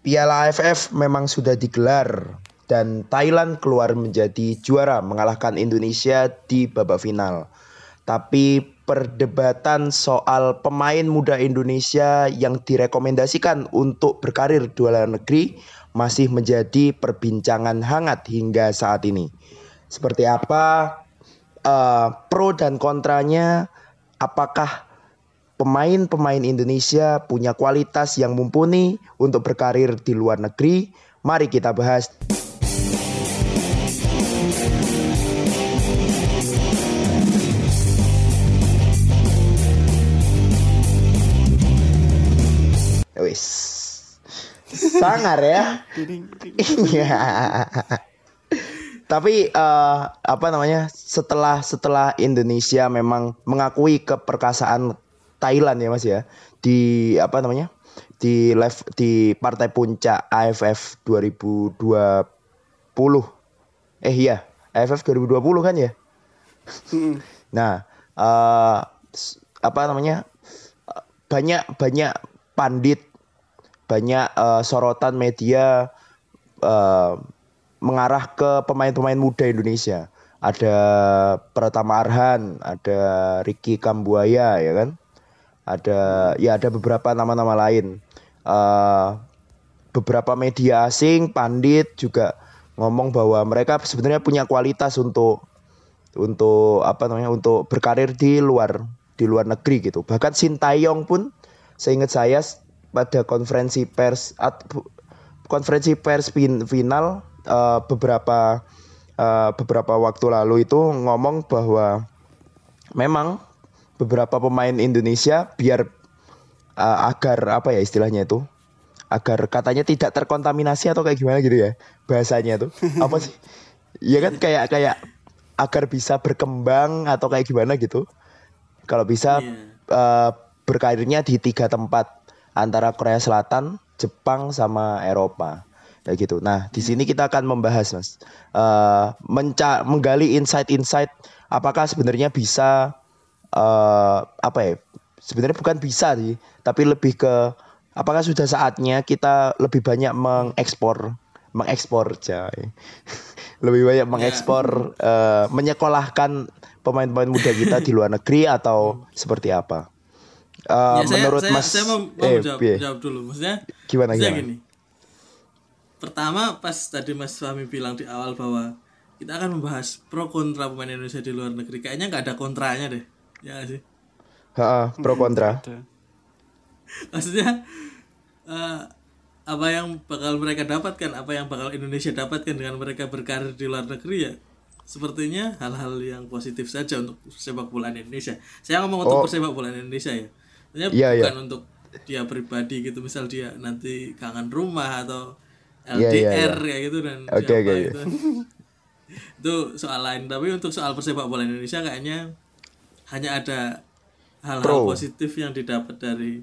Piala AFF memang sudah digelar dan Thailand keluar menjadi juara mengalahkan Indonesia di babak final. Tapi perdebatan soal pemain muda Indonesia yang direkomendasikan untuk berkarir di luar negeri masih menjadi perbincangan hangat hingga saat ini. Seperti apa uh, pro dan kontranya? Apakah pemain-pemain Indonesia punya kualitas yang mumpuni untuk berkarir di luar negeri? Mari kita bahas. Wis. Sangar ya. Iya. Tapi uh, apa namanya? Setelah setelah Indonesia memang mengakui keperkasaan Thailand ya Mas ya. Di apa namanya? Di live di partai puncak AFF 2020 eh iya AFF 2020 kan ya? Nah uh, apa namanya? Banyak banyak pandit banyak uh, sorotan media uh, mengarah ke pemain-pemain muda Indonesia. Ada Pratama Arhan ada Ricky Kambuaya ya kan ada ya ada beberapa nama-nama lain. Uh, beberapa media asing pandit juga ngomong bahwa mereka sebenarnya punya kualitas untuk untuk apa namanya untuk berkarir di luar di luar negeri gitu. Bahkan Sintayong pun seingat saya pada konferensi pers at, konferensi pers fin, final uh, beberapa uh, beberapa waktu lalu itu ngomong bahwa memang beberapa pemain Indonesia biar uh, agar apa ya istilahnya itu? Agar katanya tidak terkontaminasi atau kayak gimana gitu ya bahasanya tuh. Apa sih? Ya kan kayak kayak agar bisa berkembang atau kayak gimana gitu. Kalau bisa yeah. Iya. uh, berkarirnya di tiga tempat antara Korea Selatan Jepang sama Eropa. Kayak gitu. Nah di sini kita akan membahas mas. Uh, menca menggali insight-insight apakah sebenarnya bisa uh, apa ya sebenarnya bukan bisa sih tapi lebih ke apakah sudah saatnya kita lebih banyak mengekspor mengekspor coy lebih banyak ya. mengekspor yeah. uh, menyekolahkan pemain-pemain muda kita di luar negeri atau seperti apa? Uh, ya, saya, menurut saya, Mas saya mau, mau eh, jawab, jawab dulu. Maksudnya gimana gimana? gini. Pertama pas tadi Mas Fahmi bilang di awal bahwa kita akan membahas pro kontra pemain Indonesia di luar negeri kayaknya nggak ada kontranya deh ya sih ha, pro kontra maksudnya uh, apa yang bakal mereka dapatkan apa yang bakal Indonesia dapatkan dengan mereka berkarir di luar negeri ya sepertinya hal-hal yang positif saja untuk sepak bola Indonesia saya ngomong untuk oh. sepak bola Indonesia ya Maksudnya yeah, bukan yeah. untuk dia pribadi gitu misal dia nanti kangen rumah atau LDR yeah, yeah, yeah. kayak gitu dan okay, okay, gitu. itu soal lain tapi untuk soal persepak bola Indonesia kayaknya hanya ada hal-hal positif yang didapat dari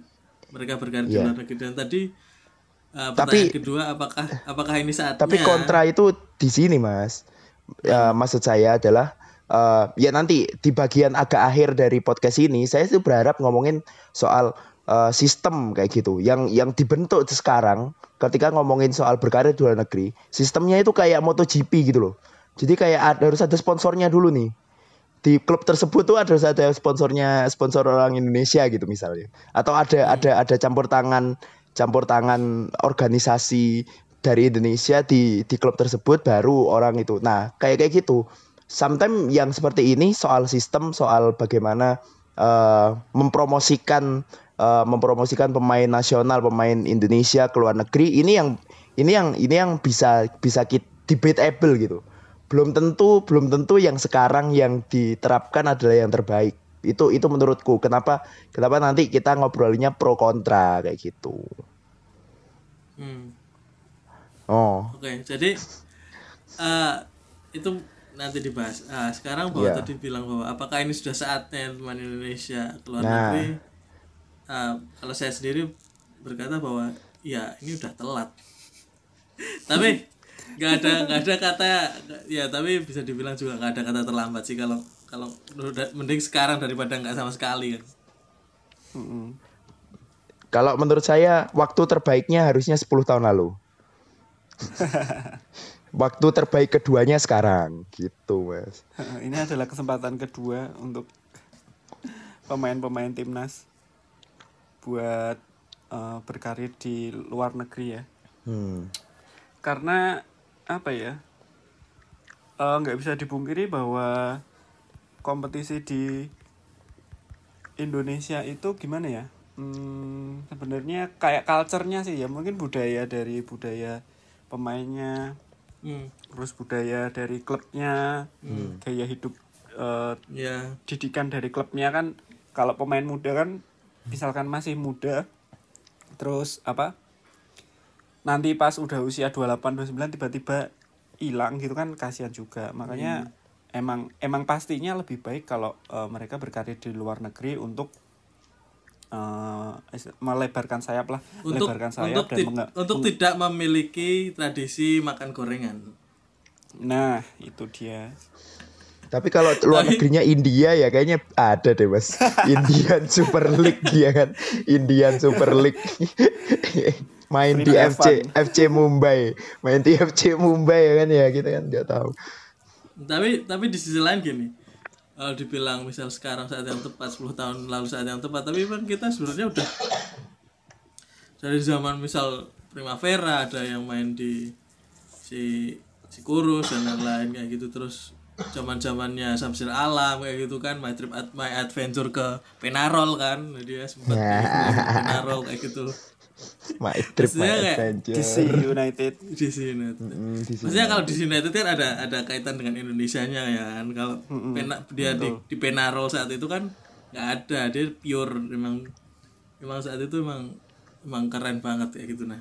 mereka berkarir yeah. di iya. luar negeri. Dan tadi uh, pertanyaan tapi, kedua apakah apakah ini saatnya? tapi kontra itu di sini mas. Uh, maksud saya adalah uh, ya nanti di bagian agak akhir dari podcast ini saya tuh berharap ngomongin soal uh, sistem kayak gitu. Yang yang dibentuk sekarang ketika ngomongin soal berkarir di luar negeri sistemnya itu kayak MotoGP gitu loh. Jadi kayak ada, harus ada sponsornya dulu nih di klub tersebut tuh ada ada sponsornya sponsor orang Indonesia gitu misalnya. Atau ada hmm. ada ada campur tangan campur tangan organisasi dari Indonesia di di klub tersebut baru orang itu. Nah kayak kayak gitu. Sometimes yang seperti ini soal sistem soal bagaimana uh, mempromosikan uh, mempromosikan pemain nasional pemain Indonesia ke luar negeri ini yang ini yang ini yang bisa bisa kita debatable gitu belum tentu belum tentu yang sekarang yang diterapkan adalah yang terbaik. Itu itu menurutku. Kenapa kenapa nanti kita ngobrolnya pro kontra kayak gitu. Hmm. oh. Oke okay, jadi uh, itu nanti dibahas. Uh, sekarang bahwa yeah. tadi bilang bahwa apakah ini sudah saatnya teman Indonesia keluar nah. negeri? Uh, kalau saya sendiri berkata bahwa ya ini udah telat. Tapi nggak ada nggak ada kata ya tapi bisa dibilang juga nggak ada kata terlambat sih kalau kalau mending sekarang daripada nggak sama sekali kan Kalau menurut saya waktu terbaiknya harusnya 10 tahun lalu. waktu terbaik keduanya sekarang gitu, Mas. Ini adalah kesempatan kedua untuk pemain-pemain timnas buat uh, berkarir di luar negeri ya. Hmm. Karena apa ya? Eh, nggak uh, bisa dipungkiri bahwa kompetisi di Indonesia itu gimana ya? Hmm, sebenarnya kayak culture-nya sih ya, mungkin budaya dari budaya pemainnya, hmm. terus budaya dari klubnya, hmm. gaya hidup uh, yeah. didikan dari klubnya kan kalau pemain muda kan misalkan masih muda terus apa nanti pas udah usia 28 29 tiba-tiba hilang gitu kan kasihan juga. Makanya hmm. emang emang pastinya lebih baik kalau uh, mereka berkarir di luar negeri untuk uh, melebarkan sayap lah untuk, melebarkan sayap untuk dan untuk tidak memiliki tradisi makan gorengan. Nah itu dia tapi kalau luar negerinya India ya kayaknya ada deh mas. Indian Super League ya kan? Indian Super League. Main di FC FC Mumbai. Main di FC Mumbai ya kan? Ya kita kan nggak tahu. Tapi tapi di sisi lain gini. Kalau dibilang misal sekarang saat yang tepat 10 tahun lalu saat yang tepat tapi kan kita sebenarnya udah dari zaman misal Primavera ada yang main di si si kurus dan lain-lain kayak gitu terus zaman zamannya Samsir Alam kayak gitu kan my trip at my adventure ke Penarol kan dia sempat Penarol kayak gitu My trip my adventure. DC United. DC United. Mm, DC Maksudnya kalau DC United kan ada ada kaitan dengan Indonesia-nya ya kan. Kalau mm -hmm. pena, dia di, di Penarol saat itu kan nggak ada, dia pure memang memang saat itu memang memang keren banget kayak gitu nah.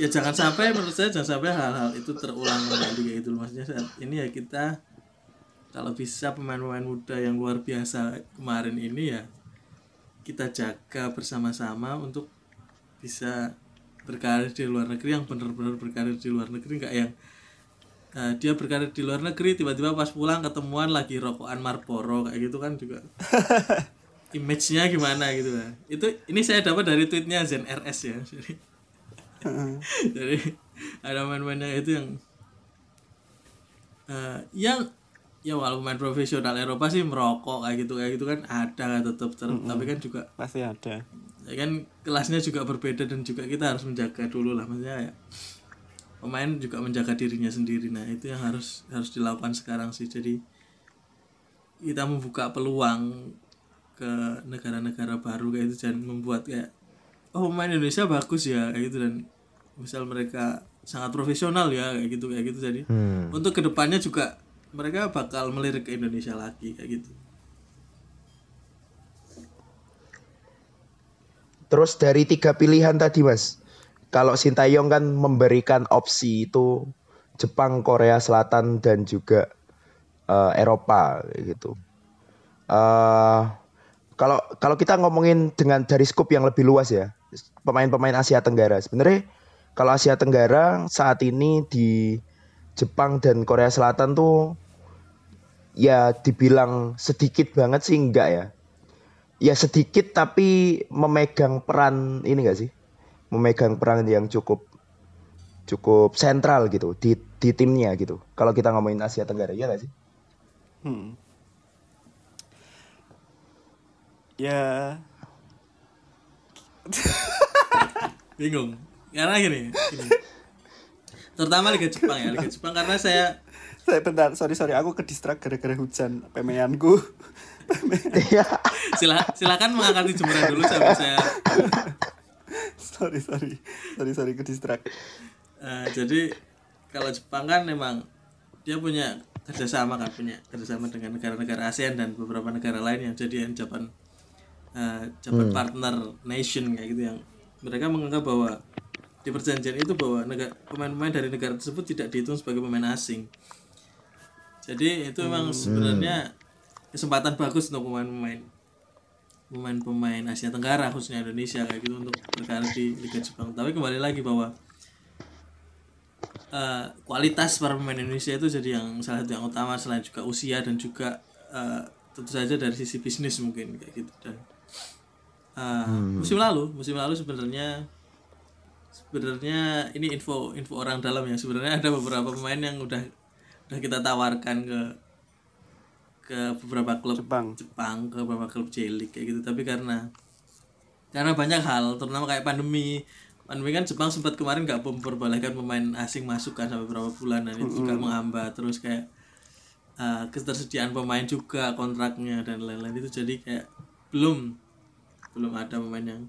Ya jangan sampai menurut saya jangan sampai hal-hal itu terulang kembali kayak gitu maksudnya saat ini ya kita kalau bisa pemain-pemain muda yang luar biasa kemarin ini ya kita jaga bersama-sama untuk bisa berkarir di luar negeri yang benar-benar berkarir di luar negeri. Nggak yang uh, dia berkarir di luar negeri tiba-tiba pas pulang ketemuan lagi rokokan Marlboro kayak gitu kan juga. Image-nya gimana gitu kan. Itu ini saya dapat dari tweetnya Zen RS ya. Jadi jadi ada main-mainnya itu yang uh, yang ya walaupun main profesional Eropa sih merokok kayak gitu kayak gitu kan ada tetap mm -hmm. tapi kan juga pasti ada. ya kan kelasnya juga berbeda dan juga kita harus menjaga dulu lah. Maksudnya ya pemain juga menjaga dirinya sendiri. Nah itu yang harus harus dilakukan sekarang sih. Jadi kita membuka peluang ke negara-negara baru kayak itu dan membuat kayak oh pemain Indonesia bagus ya kayak gitu dan misal mereka sangat profesional ya kayak gitu kayak gitu jadi hmm. untuk ke depannya juga mereka bakal melirik ke Indonesia lagi kayak gitu. Terus dari tiga pilihan tadi mas, kalau Sintayong kan memberikan opsi itu Jepang, Korea Selatan dan juga uh, Eropa gitu. Uh, kalau kalau kita ngomongin dengan dari skup yang lebih luas ya, pemain-pemain Asia Tenggara sebenarnya kalau Asia Tenggara saat ini di Jepang dan Korea Selatan tuh ya dibilang sedikit banget sih enggak ya. Ya sedikit tapi memegang peran ini enggak sih? Memegang peran yang cukup cukup sentral gitu di di timnya gitu. Kalau kita ngomongin Asia Tenggara ya enggak sih? Hmm. Ya. Bingung. Karena gini, gini terutama Liga Jepang ya Liga Jepang karena saya saya bentar sorry sorry. Aku ke distrak gara-gara hujan pemeanku iya. Sila, silakan mengangkat jemuran dulu sampai saya sorry sorry. Sorry sorry ke distrak uh, jadi kalau Jepang kan memang dia punya kerjasama kan punya kerjasama dengan negara-negara ASEAN dan beberapa negara lain yang jadi Japan uh, Japan hmm. partner nation kayak gitu yang mereka menganggap bahwa di perjanjian itu bahwa negara pemain-pemain dari negara tersebut tidak dihitung sebagai pemain asing. Jadi itu memang hmm. sebenarnya kesempatan bagus untuk pemain-pemain pemain-pemain Asia Tenggara khususnya Indonesia kayak gitu untuk berkarir di Liga Jepang. Tapi kembali lagi bahwa uh, kualitas para pemain Indonesia itu jadi yang salah satu yang utama selain juga usia dan juga uh, tentu saja dari sisi bisnis mungkin kayak gitu dan uh, musim lalu musim lalu sebenarnya sebenarnya ini info info orang dalam ya. Sebenarnya ada beberapa pemain yang udah udah kita tawarkan ke ke beberapa klub Jepang. Jepang ke beberapa klub J League kayak gitu. Tapi karena karena banyak hal terutama kayak pandemi. Pandemi kan Jepang sempat kemarin nggak memperbolehkan pemain asing masuk kan sampai beberapa bulan dan itu juga menghambat. Terus kayak uh, ketersediaan pemain juga kontraknya dan lain-lain. Itu jadi kayak belum belum ada pemain yang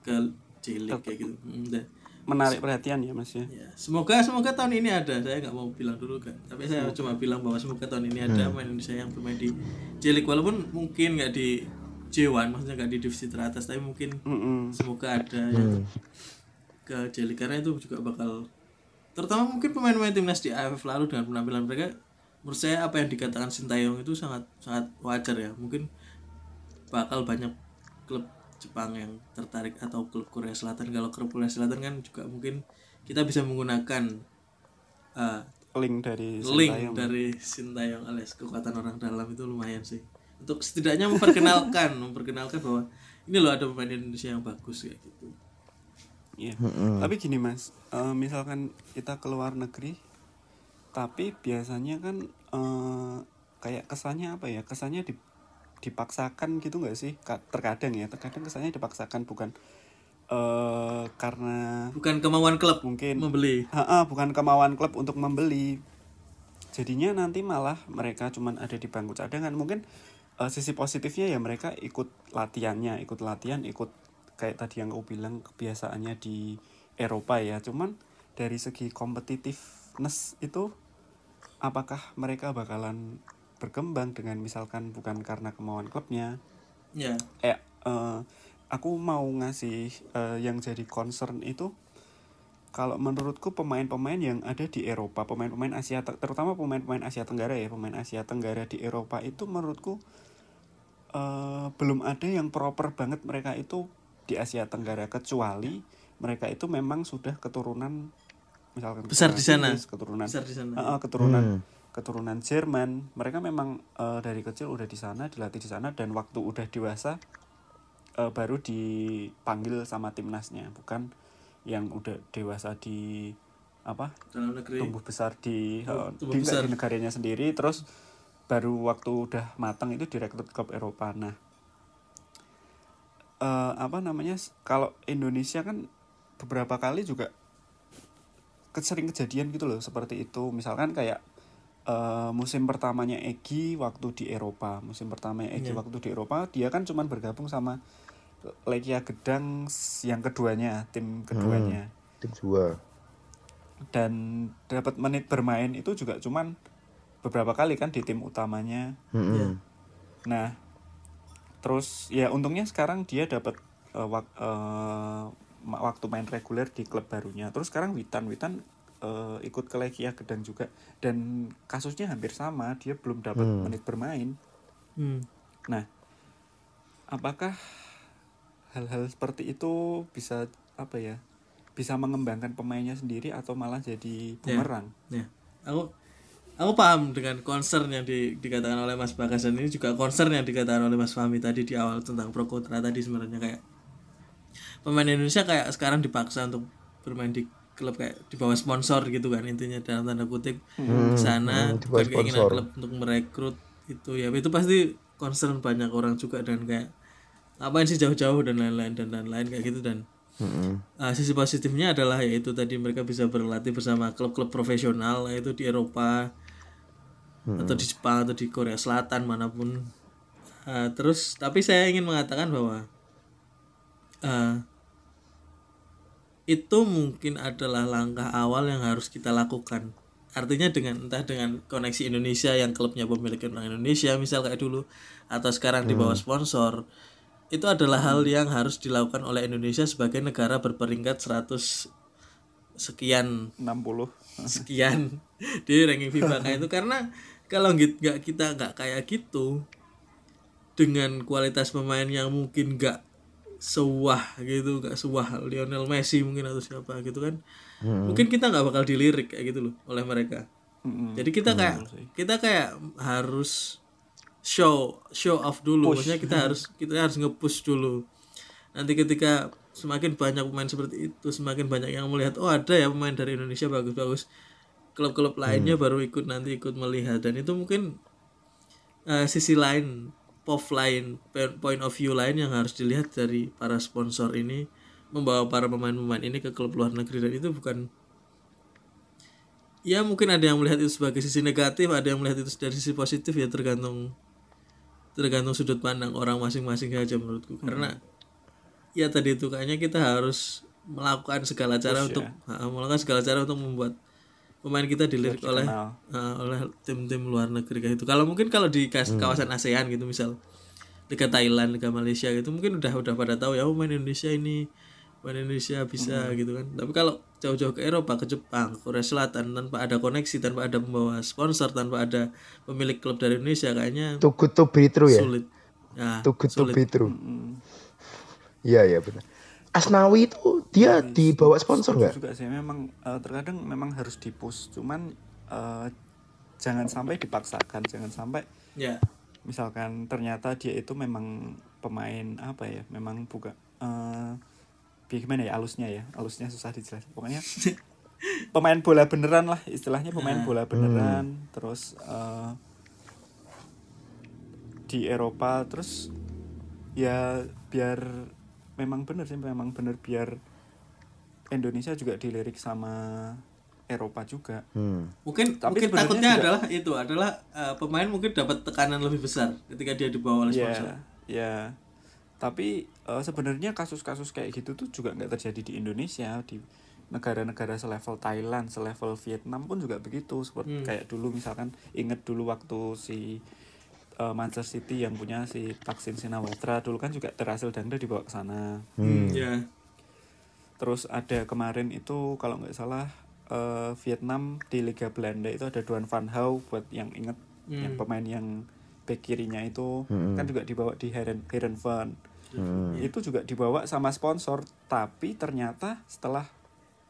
ke J League kayak gitu. Hmm, dan- Menarik perhatian ya Mas ya. Ya, semoga semoga tahun ini ada. Saya nggak mau bilang dulu kan. Tapi saya cuma bilang bahwa semoga tahun ini ada pemain Indonesia yang bermain di J League walaupun mungkin nggak di J1, maksudnya nggak di divisi teratas, tapi mungkin Mm-mm. semoga ada yang ke J League karena itu juga bakal terutama mungkin pemain-pemain timnas di AFF lalu dengan penampilan mereka menurut saya apa yang dikatakan Sintayong itu sangat sangat wajar ya. Mungkin bakal banyak klub Jepang yang tertarik atau klub Korea Selatan kalau klub Korea Selatan kan juga mungkin kita bisa menggunakan uh, Link dari link Sintayong. dari Sintayong alias kekuatan orang dalam itu lumayan sih untuk setidaknya memperkenalkan memperkenalkan bahwa ini loh ada pemain Indonesia yang bagus kayak gitu Iya. Tapi gini Mas, eh, misalkan kita ke luar negeri, tapi biasanya kan eh, kayak kesannya apa ya? Kesannya di- dipaksakan gitu nggak sih? Ka- Terkadang ya, terkadang kesannya dipaksakan bukan eh karena bukan kemauan klub mungkin membeli Ha-ha, bukan kemauan klub untuk membeli. Jadinya nanti malah mereka cuman ada di bangku cadangan. Mungkin eh, sisi positifnya ya mereka ikut latihannya, ikut latihan, ikut kayak tadi yang kau bilang kebiasaannya di Eropa ya. Cuman dari segi competitiveness itu apakah mereka bakalan berkembang dengan misalkan bukan karena kemauan klubnya, ya. Eh eh, aku mau ngasih eh, yang jadi concern itu kalau menurutku pemain-pemain yang ada di Eropa, pemain-pemain Asia Te- terutama pemain-pemain Asia Tenggara ya, pemain Asia Tenggara di Eropa itu menurutku eh, belum ada yang proper banget mereka itu di Asia Tenggara kecuali mereka itu memang sudah keturunan misalkan Besar di sana. Inggris, keturunan. Besar di sana. Eh, keturunan keturunan Jerman. Mereka memang eh, dari kecil udah di sana dilatih di sana dan waktu udah dewasa eh, baru dipanggil sama timnasnya bukan yang udah dewasa di apa dalam negeri. tumbuh besar di eh, tumbuh di, besar. di negaranya sendiri. Terus baru waktu udah matang itu direkrut klub Eropa. Nah eh, apa namanya kalau Indonesia kan beberapa kali juga sering kejadian gitu loh seperti itu. Misalkan kayak eh, musim pertamanya Egi waktu di Eropa musim pertamanya Egi waktu di Eropa dia kan cuman bergabung sama Legia Gedang yang keduanya tim keduanya Tim dua. dan dapat menit bermain itu juga cuman beberapa kali kan di tim utamanya Mm-mm. Nah, terus ya untungnya sekarang dia dapat eh, wak- ma- waktu main reguler di klub barunya. Terus sekarang Witan, Witan eh, ikut ke Legia Gedang juga dan kasusnya hampir sama, dia belum dapat menit bermain. Hmm. Nah, apakah hal-hal seperti itu bisa apa ya? Bisa mengembangkan pemainnya sendiri atau malah jadi bumerang? Ya, aku aku paham dengan concern yang di, dikatakan oleh Mas Bagas dan ini juga concern yang dikatakan oleh Mas Fahmi tadi di awal tentang pro kontra tadi sebenarnya kayak pemain Indonesia kayak sekarang dipaksa untuk bermain di klub kayak di bawah sponsor gitu kan intinya dalam tanda kutip di sana hmm, bukan keinginan sponsor. klub untuk merekrut itu ya itu pasti concern banyak orang juga dan kayak ngapain sih jauh-jauh dan lain-lain dan lain-lain kayak gitu dan Mm-mm. Uh, sisi positifnya adalah yaitu tadi mereka bisa berlatih bersama klub-klub profesional yaitu di Eropa atau di Jepang atau di Korea Selatan mana pun. Uh, terus tapi saya ingin mengatakan bahwa uh, itu mungkin adalah langkah awal yang harus kita lakukan. Artinya dengan entah dengan koneksi Indonesia yang klubnya pemilik orang Indonesia misal kayak dulu atau sekarang di bawah sponsor itu adalah hal yang harus dilakukan oleh Indonesia sebagai negara berperingkat 100 sekian 60. sekian di ranking FIFA kayak itu karena kalau nggak kita nggak kayak gitu dengan kualitas pemain yang mungkin nggak sewah gitu nggak sewah Lionel Messi mungkin atau siapa gitu kan. Mungkin kita nggak bakal dilirik kayak gitu loh oleh mereka. Mm-mm. jadi kita kayak kita kayak harus show show off dulu. Maksudnya kita harus kita harus nge-push dulu. Nanti ketika semakin banyak pemain seperti itu semakin banyak yang melihat oh ada ya pemain dari Indonesia bagus-bagus. Klub-klub lainnya baru ikut nanti ikut melihat. Dan itu mungkin uh, sisi lain POV lain point of view lain yang harus dilihat dari para sponsor ini membawa para pemain-pemain ini ke klub luar negeri. Dan itu bukan ya mungkin ada yang melihat itu sebagai sisi negatif ada yang melihat itu dari sisi positif ya tergantung tergantung sudut pandang orang masing-masing aja menurutku. Karena ya tadi itu kayaknya kita harus melakukan segala cara Push, untuk ya. melakukan segala cara untuk membuat pemain kita dilirik oleh uh, oleh tim-tim luar negeri kayak itu. Kalau mungkin kalau di hmm. kawasan ASEAN gitu misal Liga Thailand, Liga Malaysia gitu mungkin udah udah pada tahu ya oh, pemain Indonesia ini pemain Indonesia bisa hmm. gitu kan. Tapi kalau jauh-jauh ke Eropa, ke Jepang, Korea Selatan tanpa ada koneksi, tanpa ada pembawa sponsor, tanpa ada pemilik klub dari Indonesia kayaknya Too good to be true ya. Sulit. Ya, Too good sulit. to be true. Iya, iya benar. Asnawi itu dia yes, dibawa sponsor nggak? Juga sih memang uh, terkadang memang harus dipus, cuman uh, jangan sampai dipaksakan, jangan sampai ya. misalkan ternyata dia itu memang pemain apa ya, memang bukan uh, gimana ya alusnya ya, alusnya susah dijelasin. Pokoknya pemain bola beneran lah istilahnya pemain nah. bola beneran, hmm. terus uh, di Eropa terus ya biar memang benar sih memang benar biar Indonesia juga dilirik sama Eropa juga. Hmm. Mungkin Tapi mungkin takutnya juga, adalah itu adalah uh, pemain mungkin dapat tekanan lebih besar ketika dia dibawa oleh iya, sponsor. Ya, ya. Tapi uh, sebenarnya kasus-kasus kayak gitu tuh juga nggak terjadi di Indonesia di negara-negara selevel Thailand, selevel Vietnam pun juga begitu. Seperti hmm. kayak dulu misalkan inget dulu waktu si uh, Manchester City yang punya si Taksin Sinawatra dulu kan juga terhasil Dangda dibawa ke sana. Hmm. Yeah. Terus ada kemarin itu kalau nggak salah uh, Vietnam di Liga Belanda itu ada Duan Van Hau buat yang inget hmm. yang pemain yang back kirinya itu hmm. kan juga dibawa di Heren Van. Hmm. Itu juga dibawa sama sponsor, tapi ternyata setelah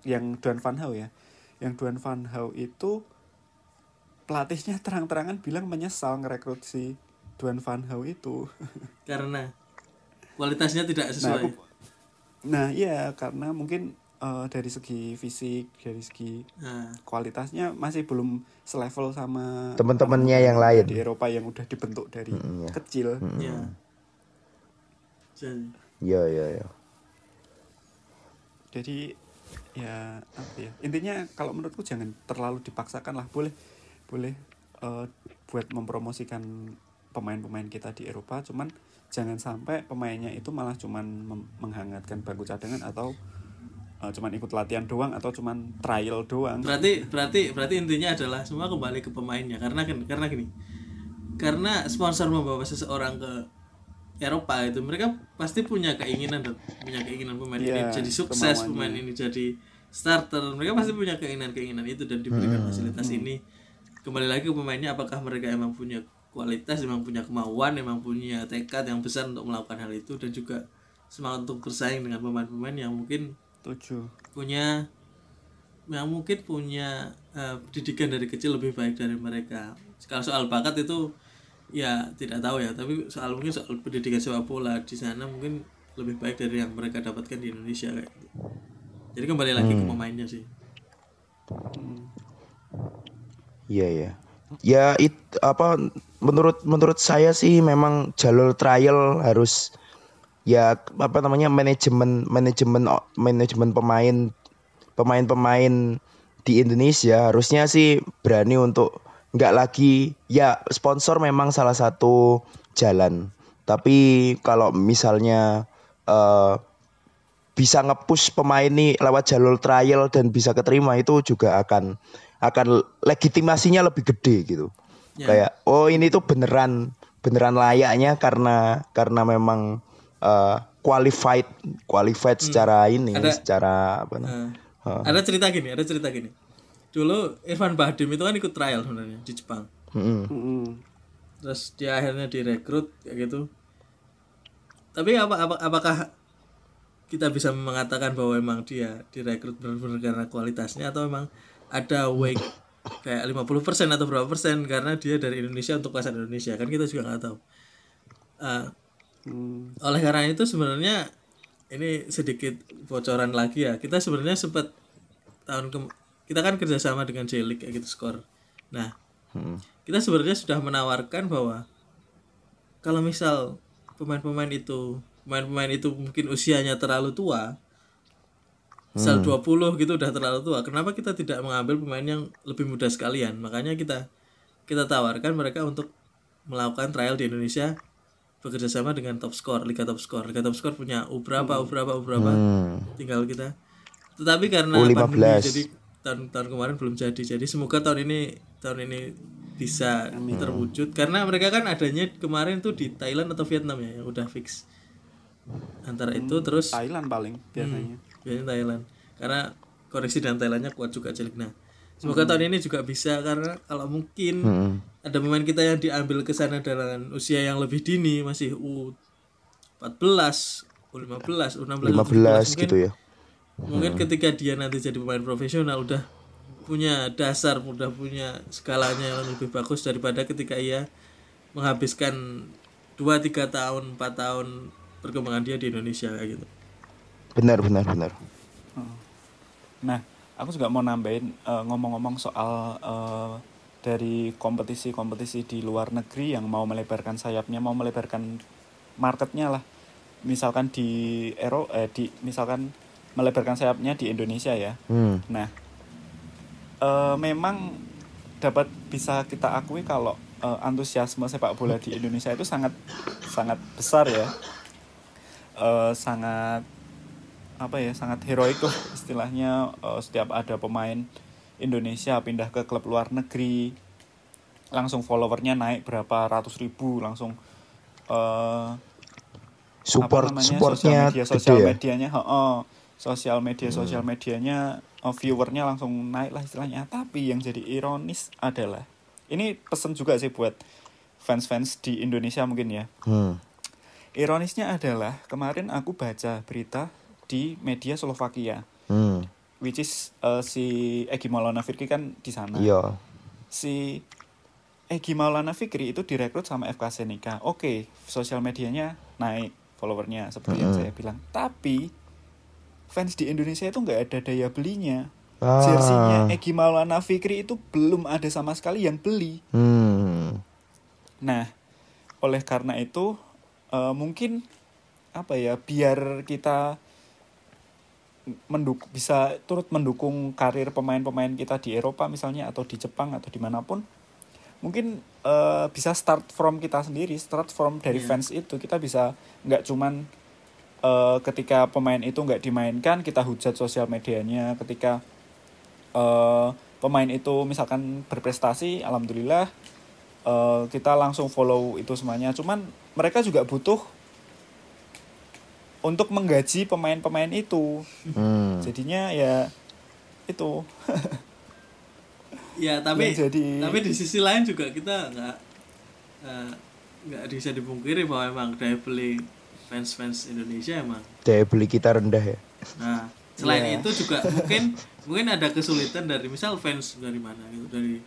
yang Duan Van Hau ya, yang Duan Van Hau itu pelatihnya terang-terangan bilang menyesal ngerekrut si Duan Van Hau itu karena kualitasnya tidak nah, sesuai nah, aku, nah iya karena mungkin uh, dari segi fisik dari segi nah. kualitasnya masih belum selevel sama teman-temannya yang lain di Eropa yang udah dibentuk dari mm, ya. kecil mm. ya ya ya ya jadi ya apa ya intinya kalau menurutku jangan terlalu dipaksakan lah boleh boleh uh, buat mempromosikan pemain-pemain kita di Eropa cuman jangan sampai pemainnya itu malah cuman menghangatkan bangku cadangan atau uh, cuman ikut latihan doang atau cuman trial doang. Berarti berarti berarti intinya adalah semua kembali ke pemainnya. Karena karena gini. Karena sponsor membawa seseorang ke Eropa itu mereka pasti punya keinginan dan punya keinginan pemain yeah, ini iya, jadi sukses pemain ini jadi starter. Mereka pasti punya keinginan keinginan itu dan diberikan hmm. fasilitas hmm. ini. Kembali lagi ke pemainnya apakah mereka emang punya kualitas emang punya kemauan emang punya tekad yang besar untuk melakukan hal itu dan juga semangat untuk bersaing dengan pemain-pemain yang mungkin tujuh punya yang mungkin punya uh, pendidikan dari kecil lebih baik dari mereka kalau soal bakat itu ya tidak tahu ya tapi soal mungkin soal pendidikan sepak bola di sana mungkin lebih baik dari yang mereka dapatkan di Indonesia kayak gitu jadi kembali lagi hmm. ke pemainnya sih hmm. Iya ya. Ya it apa menurut menurut saya sih memang jalur trial harus ya apa namanya manajemen manajemen manajemen pemain pemain-pemain di Indonesia harusnya sih berani untuk nggak lagi ya sponsor memang salah satu jalan tapi kalau misalnya uh, bisa ngepush pemain ini lewat jalur trial dan bisa keterima itu juga akan akan legitimasinya lebih gede gitu. Yeah. Kayak oh ini tuh beneran beneran layaknya karena karena memang uh, qualified qualified hmm. secara ini ada, secara apa uh, uh. Ada cerita gini, ada cerita gini. Dulu Irfan Bahdim itu kan ikut trial sebenarnya di Jepang. Mm -hmm. Terus dia akhirnya direkrut kayak gitu. Tapi apa, apa apakah kita bisa mengatakan bahwa memang dia direkrut benar-benar karena kualitasnya atau memang ada wake kayak 50% atau berapa persen karena dia dari Indonesia untuk pasar Indonesia kan kita juga nggak tahu uh, hmm. oleh karena itu sebenarnya ini sedikit bocoran lagi ya kita sebenarnya sempat tahun ke kita kan kerjasama dengan Jelik kayak gitu skor nah hmm. kita sebenarnya sudah menawarkan bahwa kalau misal pemain-pemain itu pemain-pemain itu mungkin usianya terlalu tua misal hmm. 20 gitu udah terlalu tua kenapa kita tidak mengambil pemain yang lebih muda sekalian makanya kita kita tawarkan mereka untuk melakukan trial di Indonesia bekerja sama dengan top score liga top score liga top score punya u berapa u berapa u berapa hmm. tinggal kita tetapi karena U15. pandemi jadi tahun tahun kemarin belum jadi jadi semoga tahun ini tahun ini bisa Amin. terwujud karena mereka kan adanya kemarin tuh di Thailand atau Vietnam ya yang udah fix antara hmm, itu terus Thailand paling biasanya hmm, biasanya Thailand karena koreksi dan Thailandnya kuat juga jelek nah Semoga hmm. tahun ini juga bisa karena kalau mungkin hmm. ada pemain kita yang diambil ke sana dengan usia yang lebih dini masih U14, U15, U16, 15 mungkin, gitu ya. Mungkin hmm. ketika dia nanti jadi pemain profesional udah punya dasar, udah punya skalanya yang lebih bagus daripada ketika ia menghabiskan 2 3 tahun, 4 tahun perkembangan dia di Indonesia kayak gitu. Benar, benar, benar. Nah, aku juga mau nambahin ngomong ngomong-ngomong soal uh, dari kompetisi-kompetisi di luar negeri yang mau melebarkan sayapnya, mau melebarkan marketnya lah. Misalkan di Ero, eh, di misalkan melebarkan sayapnya di Indonesia ya. Hmm. Nah, uh, memang dapat bisa kita akui kalau uh, antusiasme sepak bola di Indonesia itu sangat sangat besar ya, uh, sangat apa ya sangat heroik lah istilahnya uh, setiap ada pemain Indonesia pindah ke klub luar negeri langsung followernya naik berapa ratus ribu langsung uh, support namanya, supportnya sosial media sosial ya? medianya oh, oh, sosial media sosial hmm. medianya uh, viewernya langsung naik lah istilahnya tapi yang jadi ironis adalah ini pesan juga sih buat fans-fans di Indonesia mungkin ya hmm. ironisnya adalah kemarin aku baca berita di media Slovakia. Hmm. Which is uh, si Egi Maulana Fikri kan di sana. Iya. Si Egi Maulana Fikri itu direkrut sama FK Senika. Oke, okay, sosial medianya naik followernya seperti -hmm. yang saya bilang. Tapi fans di Indonesia itu nggak ada daya belinya. Ah. Jersinya Egi Maulana Fikri itu belum ada sama sekali yang beli. Hmm. Nah, oleh karena itu uh, mungkin apa ya biar kita menduk bisa turut mendukung karir pemain-pemain kita di Eropa misalnya atau di Jepang atau di mana pun. Mungkin uh, bisa start from kita sendiri start from dari yeah. fans itu. Kita bisa nggak cuman uh, ketika pemain itu nggak dimainkan kita hujat sosial medianya. Ketika uh, pemain itu misalkan berprestasi alhamdulillah uh, kita langsung follow itu semuanya. Cuman mereka juga butuh untuk menggaji pemain-pemain itu hmm. jadinya ya itu ya tapi jadi... tapi di sisi lain juga kita nggak eh, nggak uh, bisa dipungkiri bahwa emang daya beli fans-fans Indonesia emang daya beli kita rendah ya nah selain yeah. itu juga mungkin mungkin ada kesulitan dari misal fans dari mana gitu dari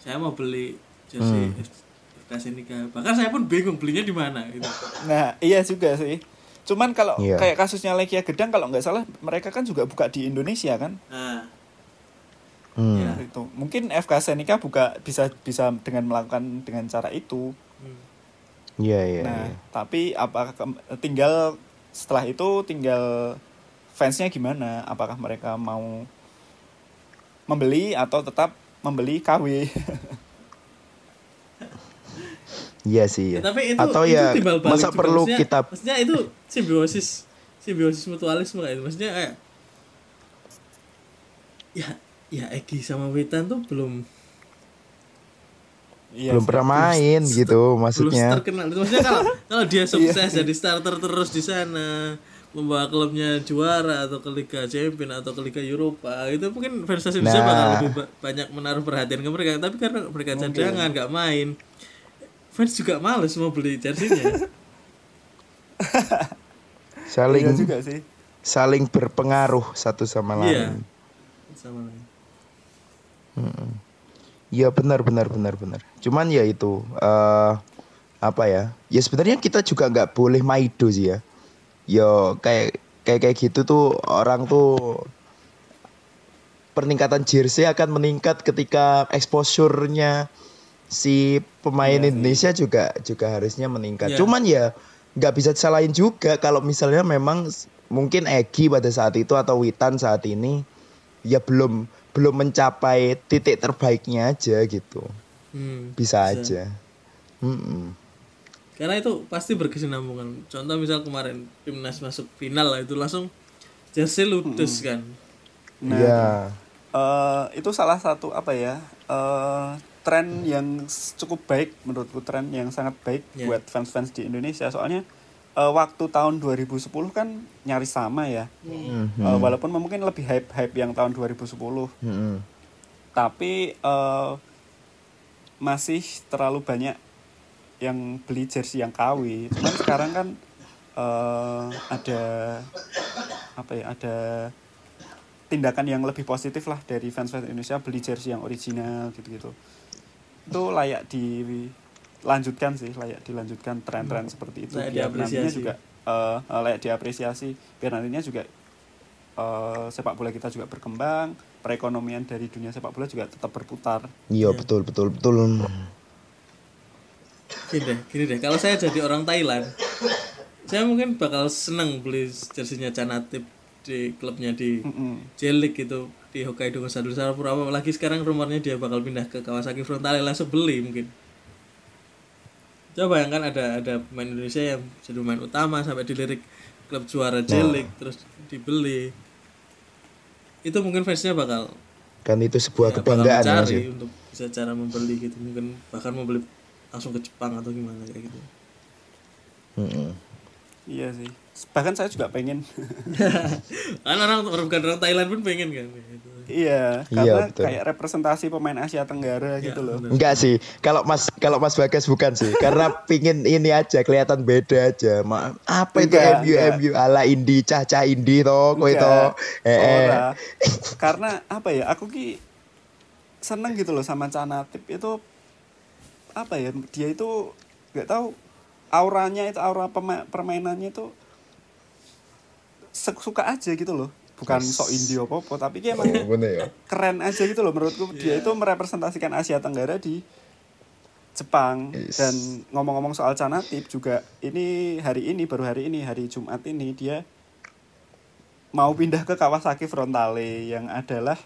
saya mau beli jersey hmm. bahkan saya pun bingung belinya di mana gitu nah iya juga sih Cuman kalau yeah. kayak kasusnya Lekia Gedang kalau nggak salah mereka kan juga buka di Indonesia kan? Nah. Hmm. Ya, itu. Mungkin FK Senika buka bisa bisa dengan melakukan dengan cara itu. Iya, yeah, iya. Yeah, nah, yeah. tapi apakah tinggal setelah itu tinggal fansnya gimana? Apakah mereka mau membeli atau tetap membeli KW? Iya sih. Ya. tapi itu, Atau itu ya masa juga. perlu maksudnya, kita Maksudnya itu simbiosis simbiosis mutualisme kayak itu. Maksudnya kayak ya ya Egi sama Witan tuh belum Iya, belum pernah main belum, gitu maksudnya. Belum terkenal. Maksudnya kalau kalau dia sukses iya. jadi starter terus di sana, membawa klubnya juara atau ke Liga Champions atau ke Liga Eropa itu mungkin versi nah. bakal lebih banyak menaruh perhatian ke mereka tapi karena mereka cadangan nggak main fans juga males mau beli jersey-nya. saling iya juga sih. Saling berpengaruh satu sama iya. lain. Iya. Sama lain. Iya benar benar benar benar. Cuman ya itu uh, apa ya? Ya sebenarnya kita juga nggak boleh maido sih ya. yo kayak kayak kayak gitu tuh orang tuh peningkatan jersey akan meningkat ketika exposure-nya si pemain sih. Indonesia juga juga harusnya meningkat. Iya. Cuman ya nggak bisa disalahin juga kalau misalnya memang mungkin Egi pada saat itu atau Witan saat ini ya belum belum mencapai titik terbaiknya aja gitu. Hmm, Bisa, aja. Mm-mm. Karena itu pasti berkesinambungan. Contoh misal kemarin timnas masuk final lah itu langsung jersey ludes kan. Nah, Iya. eh, itu salah satu apa ya eh, tren yang cukup baik menurutku tren yang sangat baik Ya. buat fans-fans di Indonesia. Soalnya eh, waktu tahun 2010 kan nyaris sama ya. Mhm. Eh, walaupun mungkin lebih hype hype yang tahun 2010 Mm-mm. tapi eh, masih terlalu banyak yang beli jersey yang KW cuman sekarang kan eh, ada apa ya ada tindakan yang lebih positif lah dari fans-fans Indonesia beli jersey yang original gitu-gitu itu layak dilanjutkan sih layak dilanjutkan tren-tren seperti itu Layak biar nantinya diapresiasi. juga eh, eh, layak diapresiasi biar nantinya juga eh, sepak bola kita juga berkembang perekonomian dari dunia sepak bola juga tetap berputar Iya betul betul betul. Gini deh, gini deh. Kalau saya jadi orang Thailand, saya mungkin bakal seneng beli jersinya Canatip di klubnya di Mm-mm. J-League gitu di Hokkaido Nusantara Purama. Lagi sekarang rumornya dia bakal pindah ke Kawasaki Frontale langsung beli mungkin. Coba bayangkan ada ada pemain Indonesia yang jadi pemain utama sampai dilirik klub juara J-League terus dibeli. Itu mungkin fansnya bakal Kan itu sebuah ya, kebanggaan ya ya. untuk bisa cara membeli gitu mungkin bahkan membeli langsung ke Jepang atau gimana kayak gitu Mm-mm. iya sih bahkan saya juga pengen kan orang orang bukan orang Thailand pun pengen kan gitu. Iya Iya, karena betul. kayak representasi pemain Asia Tenggara gitu loh bener. Enggak sih, kalau Mas kalau Mas Bagas bukan sih, karena pingin ini aja kelihatan beda aja. Ma, apa itu Enggak, MU enggak. MU ala Indi cah-cah Indi toh, kowe toh. Eh, eh. Karena apa ya aku ki seneng gitu loh sama Canatip itu apa ya dia itu nggak tahu auranya itu aura pema- permainannya itu suka aja gitu loh bukan sok indie apa apa tapi dia emang Oh, bener ya. keren aja gitu loh menurutku. Dia itu merepresentasikan Asia Tenggara di Jepang Yes. dan ngomong-ngomong soal Canatip juga ini hari ini baru hari ini hari Jumat ini dia mau pindah ke Kawasaki Frontale yang adalah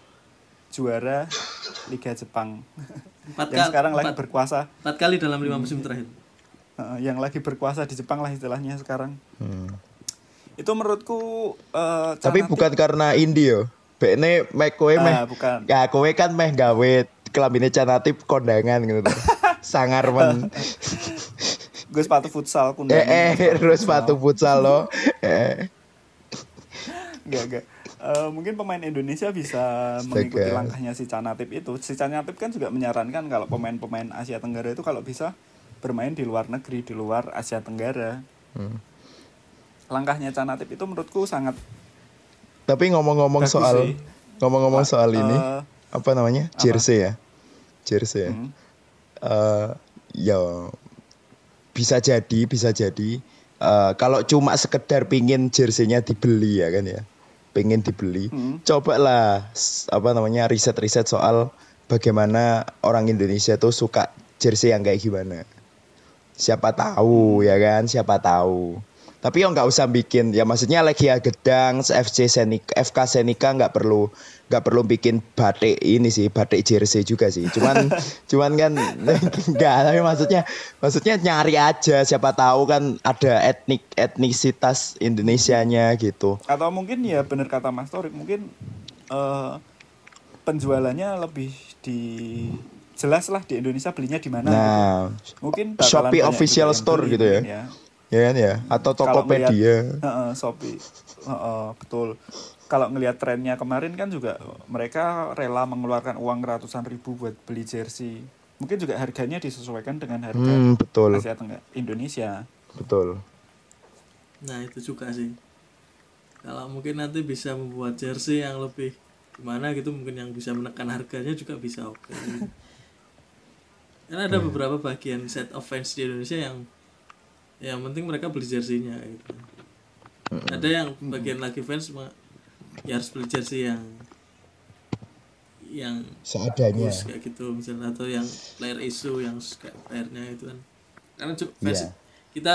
juara Liga Jepang. Empat yang kali sekarang lagi berkuasa. empat kali dalam lima musim terakhir. Yang lagi berkuasa di Jepang lah istilahnya sekarang. Hmm. Itu menurutku eh, Tapi bukan karena Indi yo. Bekne mek kowe meh. Ah, bukan Ya kowe kan meh gawe kelambine canatip kondangan gitu. Sangar men. gue sepatu futsal eh kundangan eh terus sepatu futsal lo. Eh. Enggak, enggak. Eh, mungkin pemain Indonesia bisa mengikuti Astaga. langkahnya si Canatip itu. Si Canatip kan juga menyarankan kalau pemain-pemain Asia Tenggara itu kalau bisa bermain di luar negeri, di luar Asia Tenggara. Hmm. Langkahnya Canatip itu menurutku sangat Tapi ngomong-ngomong soal ngomong-ngomong soal ini eh, apa namanya? Jersey ya. Jersey ya. hmm, eh ya bisa jadi bisa jadi. Eh, kalau cuma sekedar pingin jerseynya dibeli ya kan ya? Pengen dibeli. Hmm. cobalah apa namanya riset-riset soal bagaimana orang Indonesia tuh suka jersey yang kayak gimana. Siapa tahu ya kan? Siapa tahu tapi ya nggak usah bikin ya maksudnya Legia Gedang FC Senika FK Senika nggak perlu nggak perlu bikin batik ini sih batik jersey juga sih cuman cuman kan nggak tapi maksudnya maksudnya nyari aja siapa tahu kan ada etnik etnisitas Indonesianya gitu atau mungkin ya benar kata Mas Torik, mungkin eh, penjualannya lebih di jelas lah di Indonesia belinya di mana. gitu. nah Mungkin bakalan Shopee official store gitu ya. mungkin ya kan ya atau Tokopedia Heeh, Shopee. Heeh, betul. Kalau ngelihat trennya kemarin kan juga mereka rela mengeluarkan uang ratusan ribu buat beli jersey. Mungkin juga harganya disesuaikan dengan harga hmm betul Asia Tenggara Indonesia. betul nah itu juga sih kalau mungkin nanti bisa membuat jersey yang lebih gimana gitu mungkin yang bisa menekan harganya juga bisa oke karena ada beberapa bagian set of fans di Indonesia yang yang penting mereka beli jerseynya gitu. Ada yang bagian lagi fans ya harus beli jersey yang yang seadanya. bagus kayak gitu misalnya atau yang player isu yang kayak playernya itu kan. Karena fans Iya. kita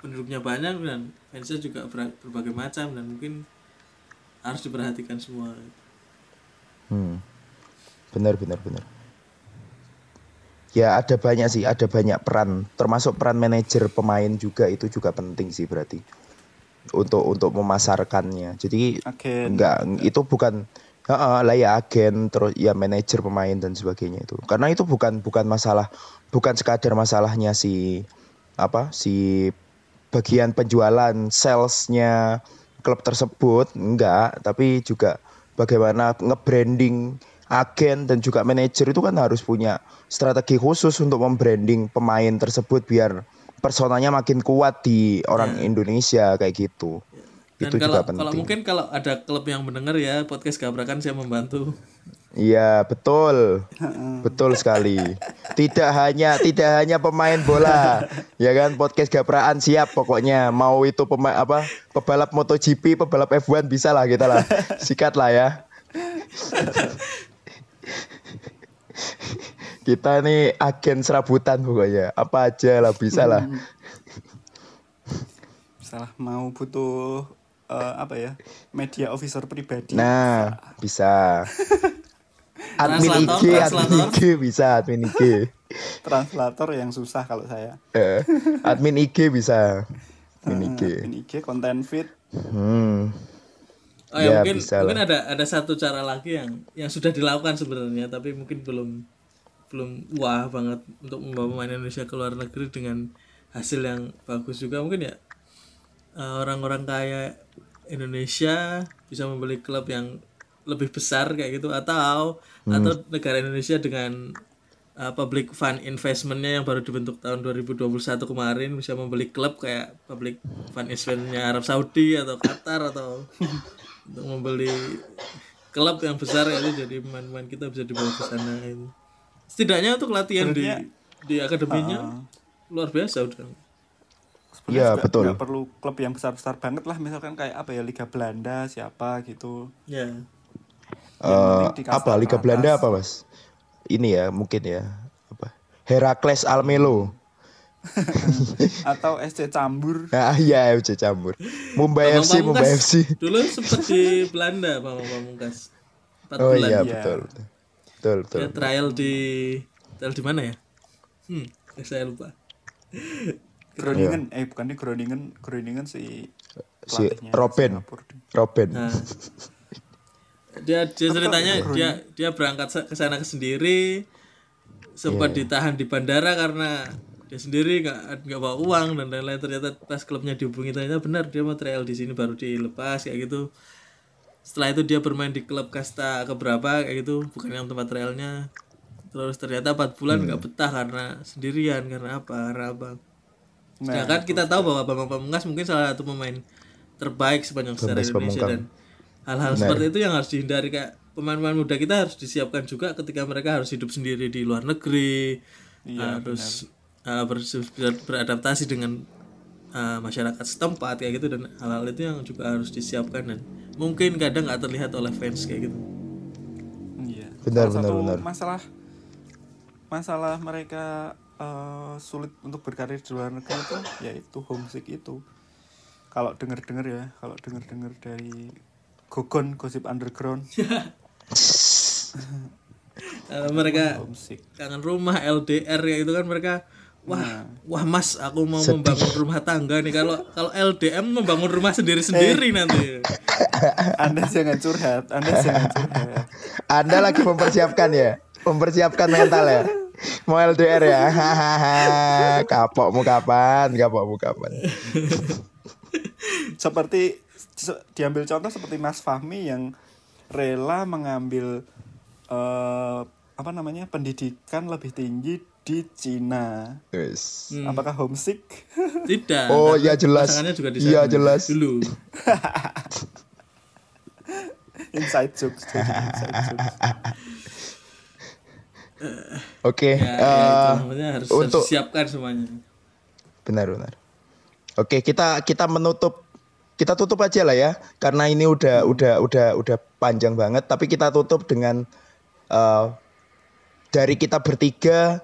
penduduknya banyak dan fansnya juga ber- berbagai macam dan mungkin harus diperhatikan semua hmm. benar benar benar ya ada banyak sih ada banyak peran. Termasuk peran manajer pemain juga itu juga penting sih berarti. Untuk untuk memasarkannya. Jadi Agen. enggak itu bukan Heeh, lah ya agen terus ya manajer pemain dan sebagainya itu. Karena itu bukan bukan masalah bukan sekadar masalahnya si apa si bagian penjualan salesnya klub tersebut enggak. Tapi juga bagaimana nge-branding agen dan juga manajer itu kan harus punya strategi khusus untuk membranding pemain tersebut biar personanya makin kuat di orang Indonesia kayak gitu. Dan itu kalau juga kalau penting mungkin kalau ada klub yang mendengar ya podcast gabrakan saya membantu. Iya betul, betul sekali. Tidak hanya tidak hanya pemain bola, ya kan? Podcast gapraan siap pokoknya. Mau itu pemain apa pebalap MotoGP, pebalap F1 bisa lah kita lah, sikat lah ya. kita nih agen serabutan pokoknya, apa aja lah bisa lah. salah mau butuh eh, apa ya media officer pribadi Nah bisa. Admin IG, admin. IG bisa, admin IG. translator yang susah kalau saya Eh, admin IG bisa. Admin IG. Admin IG konten feed Hmm. Oh ya, Ya, mungkin bisa mungkin ada ada satu cara lagi yang yang sudah dilakukan sebenarnya tapi mungkin belum belum wah banget untuk membawa pemain Indonesia ke luar negeri dengan hasil yang bagus juga. Mungkin ya eh, orang-orang kaya Indonesia bisa membeli klub yang lebih besar kayak gitu atau atau negara Indonesia dengan uh, public fund investmentnya yang baru dibentuk tahun 2021 kemarin bisa membeli klub kayak public fund investmentnya Arab Saudi atau Qatar atau untuk membeli klub yang besar ya itu jadi pemain-pemain kita bisa dibawa ke sana itu setidaknya untuk latihan di di akademinya luar biasa udah Sebenarnya Iya, betul. nggak perlu klub yang besar-besar banget lah misalkan kayak apa ya Liga Belanda siapa gitu ya Eh, di kasta apa Liga. Belanda apa mas? Ini ya mungkin ya apa? Herakles Almelo. atau SC Cambur Ah iya FC campur. Mumbai Bambang FC, Mumbai FC. dulu sempat di Belanda Bambang Pamungkas 4 Oh bulan iya Iya. betul. Betul betul. betul. dia trial di trial di mana ya hmm saya lupa Groningen eh bukan di Groningen Groningen si Si Robin. Singapura. Robin. Nah, dia dia ceritanya dia dia berangkat ke sana sendiri sempat ditahan di bandara karena dia sendiri nggak nggak bawa uang dan lain-lain. Ternyata pas klubnya dihubungi ternyata benar dia mau trial di sini baru dilepas kayak gitu. Setelah itu dia bermain di klub kasta keberapa kayak gitu. Bukan yang tempat trialnya terus ternyata empat bulan nggak betah karena sendirian karena apa karena apa. Sedangkan kita tahu bahwa Bambang Pamungkas mungkin salah satu pemain terbaik sepanjang sejarah Indonesia Pamungkas. dan hal-hal seperti itu yang harus dihindari. Kayak pemain-pemain muda kita harus disiapkan juga ketika mereka harus hidup sendiri di luar negeri. Harus uh, ber- ber- beradaptasi dengan uh, masyarakat setempat kayak gitu dan hal-hal itu yang juga harus disiapkan dan mungkin kadang nggak terlihat oleh fans kayak gitu Iya. Benar, Salah benar, satu benar. Masalah masalah mereka eh, sulit untuk berkarir di luar negeri itu yaitu homesick itu. Kalau dengar-dengar ya, kalau dengar-dengar dari Gogon Gosip Underground Uh, mereka homesick. kangen rumah LDR ya itu kan mereka wah wah mas aku mau membangun rumah tangga nih kalau kalau LDM membangun rumah sendiri sendiri nanti Anda jangan curhat, Anda jangan curhat. Anda lagi mempersiapkan ya, mempersiapkan mental ya. Mau LDR ya, hahaha. Kapokmu kapan? Kapokmu kapan? Seperti se- diambil contoh seperti Mas Fahmi yang rela mengambil eh, apa namanya pendidikan lebih tinggi di Cina. Wis. Apakah homesick? tidak Oh, ya jelas. juga di Iya, sana jelas. dulu inside jokes, inside jokes. Oke, ya, ya, eh, namanya harus, harus untuk disiapkan semuanya benar benar. Oke, kita kita menutup kita tutup aja lah ya karena ini udah hmm. udah udah udah panjang banget tapi kita tutup dengan uh, dari kita bertiga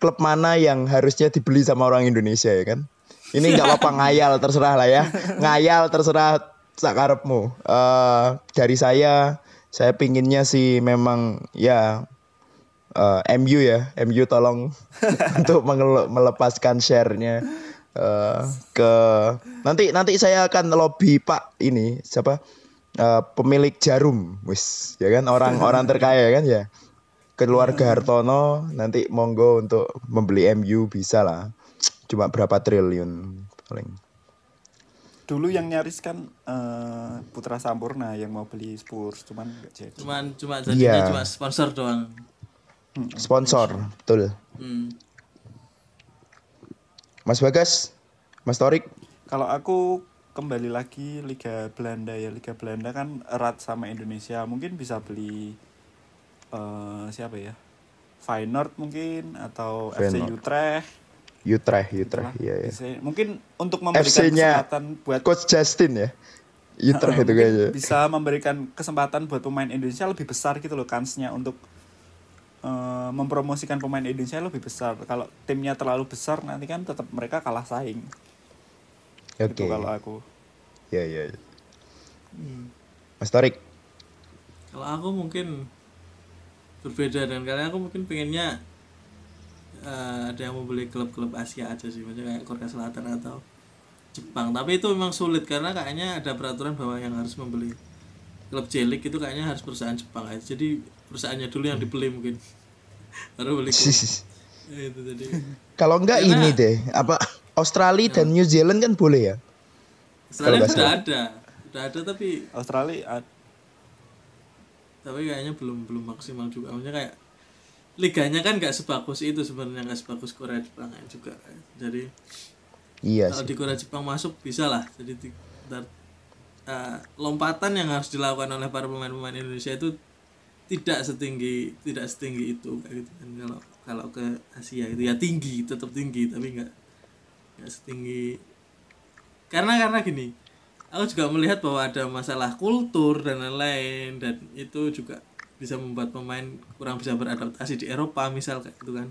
klub mana yang harusnya dibeli sama orang Indonesia ya kan? Ini nggak apa-apa ngayal terserah lah ya. Ngayal terserah sakarepmu uh, dari saya saya pinginnya sih memang ya uh, eh, MU ya MU tolong untuk melepaskan sharenya uh, ke nanti nanti saya akan lobby Pak ini siapa? Uh, pemilik Jarum wis ya kan? Orang orang terkaya kan? Ya keluarga Hartono nanti monggo untuk membeli MU bisa lah cuma berapa triliun paling dulu yang nyaris kan uh, Putra Sampurna yang mau beli Spurs cuman gak jadi cuman cuma jadinya yeah. cuma sponsor doang hmm. sponsor betul hmm. Mas Bagas, Mas Torik. Kalau aku kembali lagi Liga Belanda ya Liga Belanda kan erat sama Indonesia mungkin bisa beli uh, siapa ya Feyenoord mungkin atau Feyenoord. FC Utrecht Utrecht Utrecht iya ya mungkin untuk memberikan kesempatan buat coach Justin ya Utrecht itu kayaknya bisa memberikan kesempatan buat pemain Indonesia lebih besar gitu loh kansnya untuk uh, mempromosikan pemain Indonesia lebih besar. Kalau timnya terlalu besar nanti kan tetap mereka kalah saing. Oke. Okay. Gitu kalau aku. Ya ya. ya. Hmm. Mas Tarik. Kalau aku mungkin berbeda dan karena aku mungkin pengennya uh, ada yang mau beli klub-klub Asia aja sih, maksudnya kayak Korea Selatan atau Jepang. Tapi itu memang sulit karena kayaknya ada peraturan bahwa yang harus membeli klub J itu kayaknya harus perusahaan Jepang aja. Jadi perusahaannya dulu yang dibeli mungkin baru beli ya, itu tadi kalau enggak Karena, ini deh apa Australia ya. dan New Zealand kan boleh ya Australia sudah ada sudah ada tapi Australia ad... tapi kayaknya belum belum maksimal juga. Maksudnya kayak liganya kan nggak sebagus itu sebenarnya nggak sebagus Korea Jepang juga. Jadi iya kalau sih. di Korea Jepang masuk bisa lah. Jadi uh, lompatan yang harus dilakukan oleh para pemain-pemain Indonesia itu tidak setinggi tidak setinggi itu kayak gitu kan. Kalau kalau ke Asia itu ya tinggi tetap tinggi tapi nggak nggak setinggi. Karena karena gini aku juga melihat bahwa ada masalah kultur dan lain-lain dan itu juga bisa membuat pemain kurang bisa beradaptasi di Eropa misal kayak gitu kan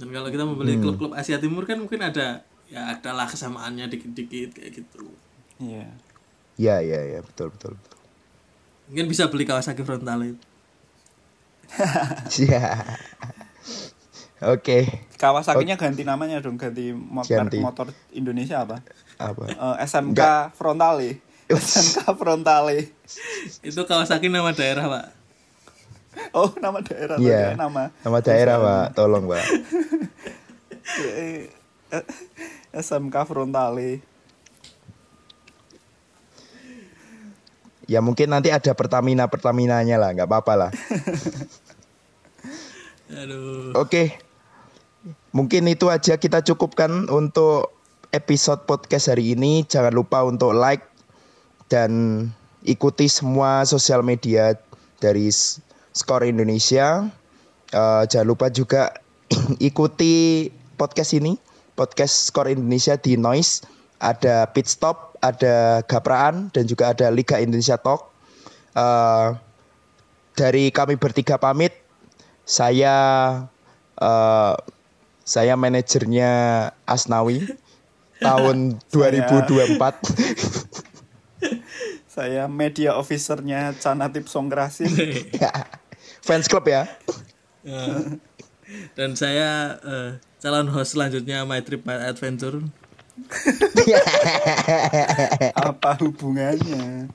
dan kalau kita membeli hmm. klub-klub Asia Timur kan mungkin ada ya adalah kesamaannya dikit-dikit kayak gitu iya yeah. iya iya iya betul betul betul Mungkin bisa beli Kawasaki Frontale. Iya. Oke. Kawasakinya ganti namanya dong, ganti motor ganti. motor Indonesia apa? Apa? Uh, eh, SMK Enggak. Frontale. SMK Frontale. Itu Kawasaki nama daerah, Pak. Oh, nama daerah Iya. Nama. Nama daerah, Pak. Tolong, Pak. SMK Frontale. ya mungkin nanti ada Pertamina Pertaminanya lah nggak apa-apa lah oke okay. Mungkin itu aja kita cukupkan untuk episode podcast hari ini. Jangan lupa untuk like dan ikuti semua sosial media dari Skor Indonesia. Uh, jangan lupa juga ikuti podcast ini podcast Skor Indonesia di Noise. Ada pit stop ada Gapraan dan juga ada Liga Indonesia Talk. Uh, dari kami bertiga pamit, saya uh, saya manajernya Asnawi tahun 2024. saya media officernya Canatip Songkrasin. Fans club ya. Uh, dan saya uh, calon host selanjutnya My Trip My Adventure Apa hubungannya?